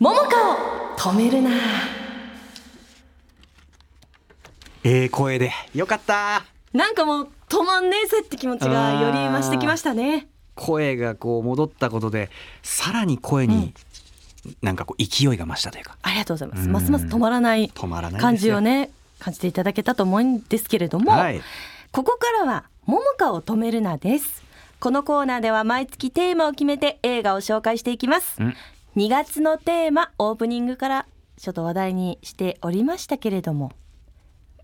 桃香を止めるな。ええ声で。よかった。なんかもう止まんねえぜって気持ちがより増してきましたね。声がこう戻ったことでさらに声になんかこう勢いが増したというか。ありがとうございます。うん。ますます止まらない止まらないですよ。感じをね感じていただけたと思うんですけれども、はい。ここからは「桃香を止めるな」です。このコーナーでは毎月テーマを決めて映画を紹介していきます。うん2月のテーマオープニングからちょっと話題にしておりましたけれども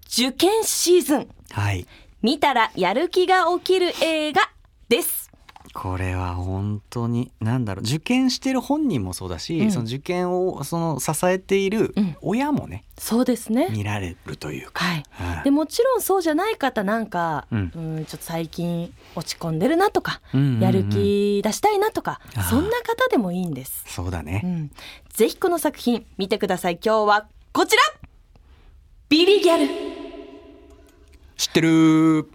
受験シーズン。はい。見たらやる気が起きる映画ですこれは本当に何だろう受験してる本人もそうだし、うん。その受験をその支えているうん。親もね、そうですね。見られるというか、はい。はい。でもちろんそうじゃない方なんか、ううんん、ちょっと最近落ち込んでるなとか、うんうんうん。やる気出したいなとかそんな方でもいいんです、そうだね、うん、ぜひこの作品見てください。今日はこちら！ビリギャル。知ってる？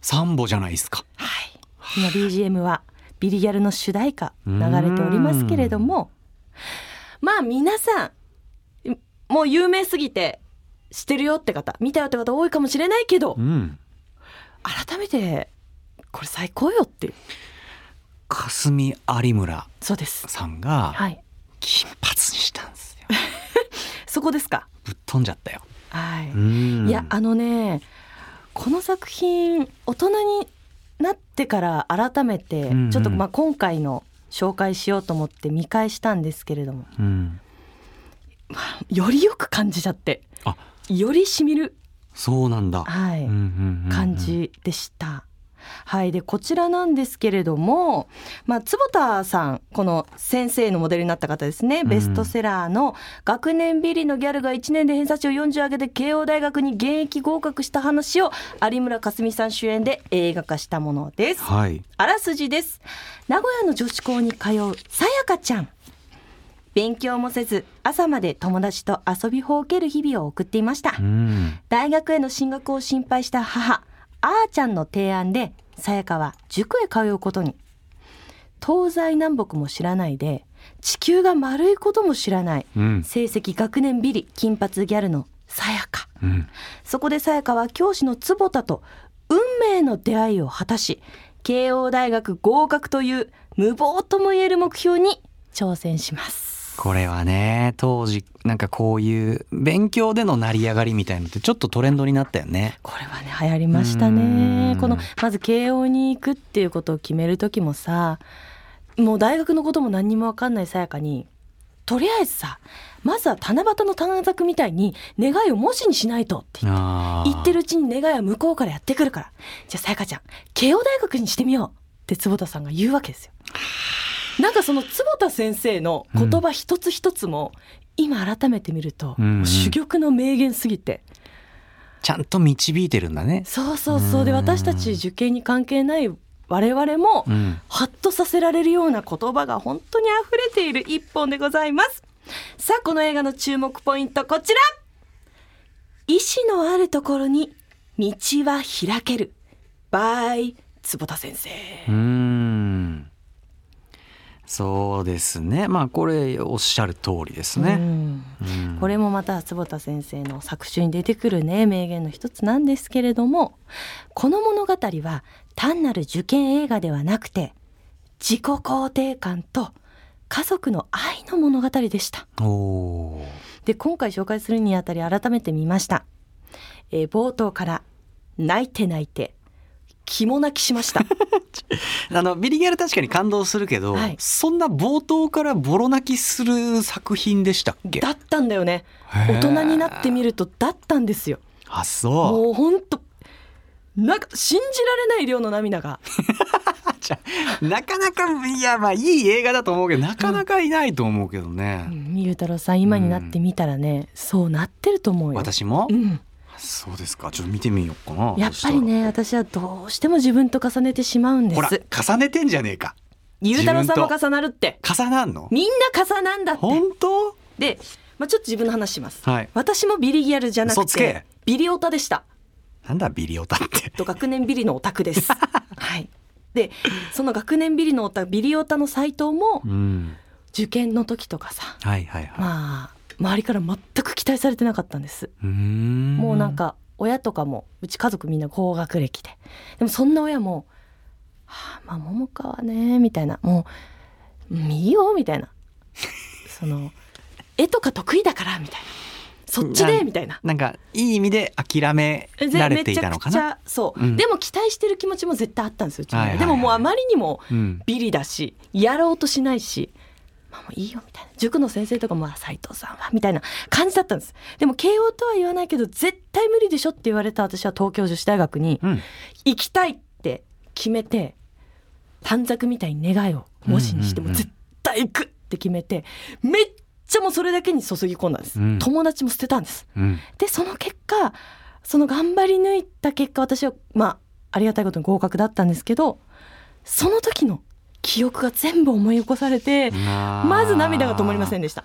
サンボじゃないですか。はい今 BGM はビリギャルの主題歌流れておりますけれどもまあ皆さんもう有名すぎて知ってるよって方見たよって方多いかもしれないけどうん。改めてこれ最高よって。いう霞有村そうです。さんがはい。金髪にしたんですよ。そこですか？ぶっ飛んじゃったよ。はい、うん。いやあのねこの作品大人になってから改めてちょっとまあ今回の紹介しようと思って見返したんですけれども。うん。よりよく感じちゃって。あ。よりしみる、そうなんだ、はい。うんうんうんうん。感じでした。はい、でこちらなんですけれども、まあ、坪田さんこの先生のモデルになった方ですね、ん。ベストセラーの「学年ビリのギャルが1年で偏差値を40上げて慶応大学に現役合格した話」を有村架純さん主演で映画化したものです。はい。あらすじです。名古屋の女子校に通うさやかちゃん。勉強もせず朝まで友達と遊びほうける日々を送っていました、うん。大学への進学を心配した母あーちゃんの提案でさやかは塾へ通うことに。東西南北も知らないで地球が丸いことも知らない。うん。成績学年ビリ金髪ギャルのさやか。うん。そこでさやかは教師の坪田と運命の出会いを果たし慶応大学合格という無謀ともいえる目標に挑戦しますこれはね当時なんかこういう勉強での成り上がりみたいのってちょっとトレンドになったよね。これはね流行りましたうん。ねこのまず慶応に行くっていうことを決める時もさもう大学のことも何にも分かんないさやかにとりあえずさまずは七夕の短冊みたいに願いを文字にしないとって言って言ってるうちに願いは向こうからやってくるから。じゃあさやかちゃん慶応大学にしてみようって坪田さんが言うわけですよ。なんかその坪田先生の言葉一つ一つも、今改めて見ると、うんうん。珠玉の名言すぎて。ちゃんと導いてるんだね。そうそうそう。でうん。私たち受験に関係ない我々もうん。ハッとさせられるような言葉が本当に溢れている一本でございます。さあこの映画の注目ポイントこちら。意志のあるところに道は開ける。by 坪田先生そうですね。まあこれおっしゃる通りですうね、ん。うん。これもまた坪田先生の作中に出てくるね名言の一つなんですけれどもこの物語は単なる受験映画ではなくて自己肯定感と家族の愛の物語でした。で今回紹介するにあたり改めて見ました、えー冒頭から泣いて泣いて肝泣きしました。あのビリギャル確かに感動するけど、はい。そんな冒頭からボロ泣きする作品でしたっけ？だったんだよね。大人になってみるとだったんですよ。あそう。もうほんとなんか信じられない量の涙が。なかなかいやまあいい映画だと思うけどなかなかいないと思うけどね、うん。ゆうたろうさん今になってみたらね、そうなってると思うよ。私も、うん、そうですか。ちょっと見てみようかな。やっぱりね私はどうしても自分と重ねてしまうんでほらす。重ねてんじゃねえか。ゆうたろうさんも自重なるって。重なんの？みんな重なんだって。本当？で、まあ、ちょっと自分の話します。はい。私もビリギャルじゃなくてビリオタでした。なんだビリオタって。と学年ビリのオタクです。はい。でその学年ビリのオタビリオタのサイトもうん。受験の時とかさ。はいはいはい、まあ周りから全く期待されてなかったんです。もうなんか親とかもうち家族みんな高学歴で。でもそんな親も「はあ、まあ桃香はね」みたいな。もう「うんいいよ」みたいな。その絵とか得意だからみたいな。そっちでなみたいな。なんかいい意味で諦められていたのかな？そう、うん。でも期待してる気持ちも絶対あったんですようちはいはいはい。でももうあまりにもうん。ビリだしやろうとしないし、まあ、もういいよみたいな。塾の先生とかもあ斉藤さんはみたいな感じだったんです。でも慶応とは言わないけど絶対無理でしょって言われた私は東京女子大学にうん。行きたいって決めて短冊みたいに願いを文字にしても絶対行くって決めてめっちゃもうそれだけに注ぎ込んだんです、うん。友達も捨てたんです。うん。でその結果その頑張り抜いた結果私はまあありがたいことに合格だったんですけどその時の記憶が全部思い起こされてままず涙が止まりませんでした。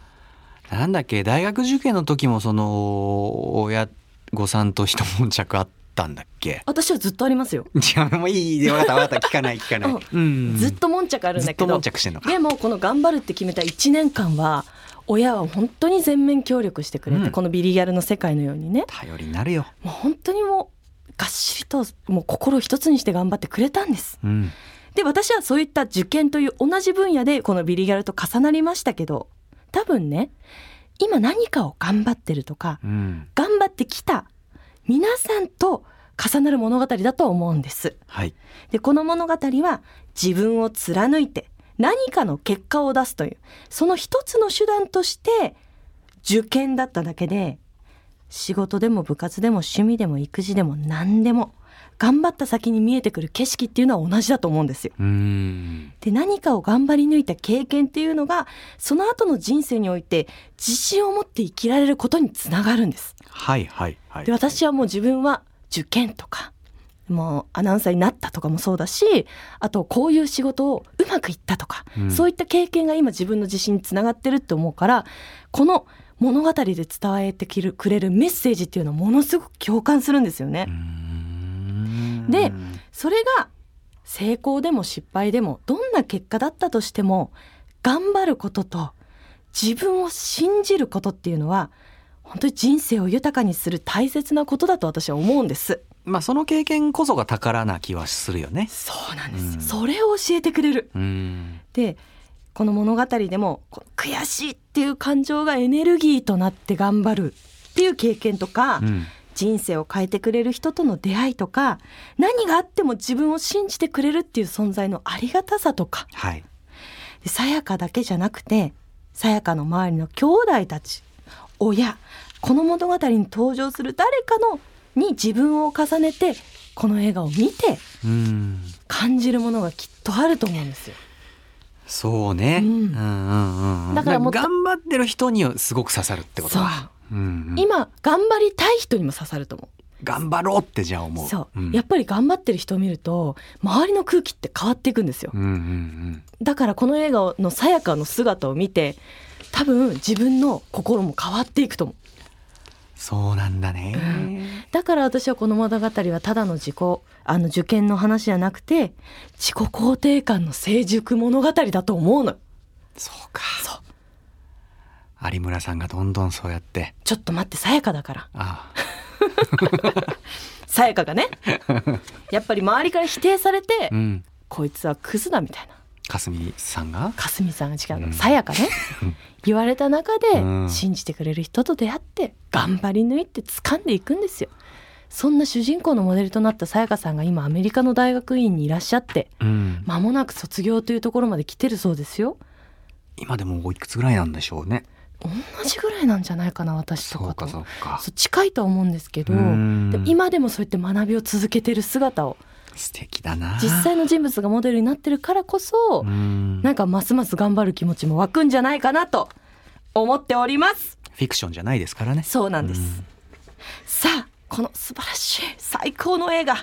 なんだっけ？大学受験の時もその親御さんと一悶着あったんだっけ？私はずっとありますよ、いやもういい分かった分かった。聞かない聞かない、うん。ずっと悶着あるんだけど。悶着してんのか。でもこの頑張るって決めた1年間は親は本当に全面協力してくれて、うん。このビリギャルの世界のようにね。頼りになるよ、もう本当にもうがっしりともう心を一つにして頑張ってくれたんです。うん、で私はそういった受験という同じ分野でこのビリギャルと重なりましたけど多分ね今何かを頑張ってるとかうん、頑張ってきた皆さんと重なる物語だと思うんです。はいでこの物語は自分を貫いて何かの結果を出すというその一つの手段として受験だっただけで仕事でも部活でも趣味でも育児でも何でも頑張った先に見えてくる景色っていうのは同じだと思うんですよ。うんで何かを頑張り抜いた経験っていうのがその後の人生において自信を持って生きられることにつながるんです。はいはいはいで私はもう自分は受験とかもうアナウンサーになったとかもそうだしあとこういう仕事をうまくいったとか、うんそういった経験が今自分の自信につながってるって思うからこの物語で伝えてくれるメッセージっていうのはものすごく共感するんですよね。うんでそれが成功でも失敗でもどんな結果だったとしても頑張ることと自分を信じることっていうのは本当に人生を豊かにする大切なことだと私は思うんです。まあその経験こそが宝な気はするよね。そうなんです、うん。それを教えてくれる。うん。でこの物語でも悔しいっていう感情がエネルギーとなって頑張るっていう経験とか、うん人生を変えてくれる人との出会いとか何があっても自分を信じてくれるっていう存在のありがたさとか。はい。でさやかだけじゃなくてさやかの周りの兄弟たち親この物語に登場する誰かのに自分を重ねてこの映画を見てうん。感じるものがきっとあると思うんですよ。そうね、うん。うんうんうんだからも頑張ってる人にはすごく刺さるってことだ。そううんうん。今頑張りたい人にも刺さると思頑張ろうってじゃあ思う。うそう、ん。やっぱり頑張ってる人を見ると周りの空気って変わっていくんですよ。うんうんうん。だからこの映画のさやかの姿を見て多分自分の心も変わっていくと思う。そうなんだね、だから私はこの物語はただの自己あの受験の話じゃなくて自己肯定感の成熟物語だと思うのそうか有村さんがどんどんそうやって。ちょっと待ってさやかだから。あ さやかがね。やっぱり周りから否定されて、あうん。こいつはクズだみたいな。かすみさんが？かすみさんが違うの。うん。さやかね。言われた中でうん。信じてくれる人と出会って頑張り抜いて掴んでいくんですよ。そんな主人公のモデルとなったさやかさんが今アメリカの大学院にいらっしゃってうん。間もなく卒業というところまで来てるそうですよ。今でもおいくつぐらいなんでしょうね同じぐらいなんじゃないかな私とかと。かそう近いとは思うんですけど今でもそうやって学びを続けてる姿を。素敵だな。実際の人物がモデルになってるからこそうん。なんかますます頑張る気持ちも湧くんじゃないかなと思っております。フィクションじゃないですからね。そうなんです、うん。さあこの素晴らしい最高の映画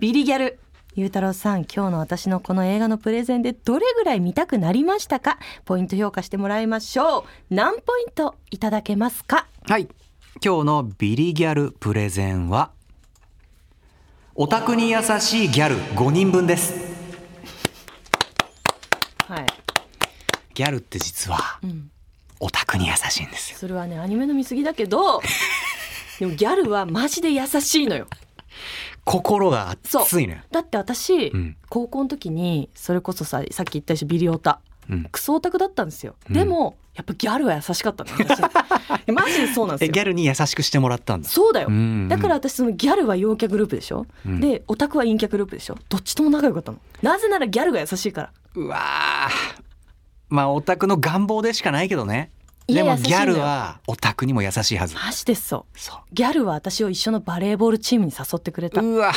ビリギャルゆうたろうさん今日の私のこの映画のプレゼンでどれぐらい見たくなりましたか？ポイント評価してもらいましょう。何ポイントいただけますか？はい。今日のビリギャルプレゼンはオタクに優しいギャル5人分です。はい。ギャルって実はうん。オタクに優しいんですよ。それはねアニメの見過ぎだけどでもギャルはマジで優しいのよ心が熱いのよだって私、うん。高校の時にそれこそささっき言ったでしょビリオタ。うん。クソオタクだったんですよ、うん。でもやっぱギャルは優しかったの私。マジでそうなんですよ。えギャルに優しくしてもらったんだ。そうだよ、うん。だから私そのギャルは陽キャグループでしょ、うん。でオタクは陰キャグループでしょ。どっちとも仲良かったの。なぜならギャルが優しいから。うわー。まあオタクの願望でしかないけどねでもギャルはオタクにも優しいはず。マジでそう。そギャルは私を一緒のバレーボールチームに誘ってくれた。ううわ。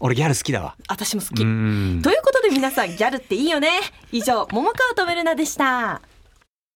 俺ギャル好きだわ。私も好き、うん。ということで皆さんギャルっていいよね。以上桃川とメルナでした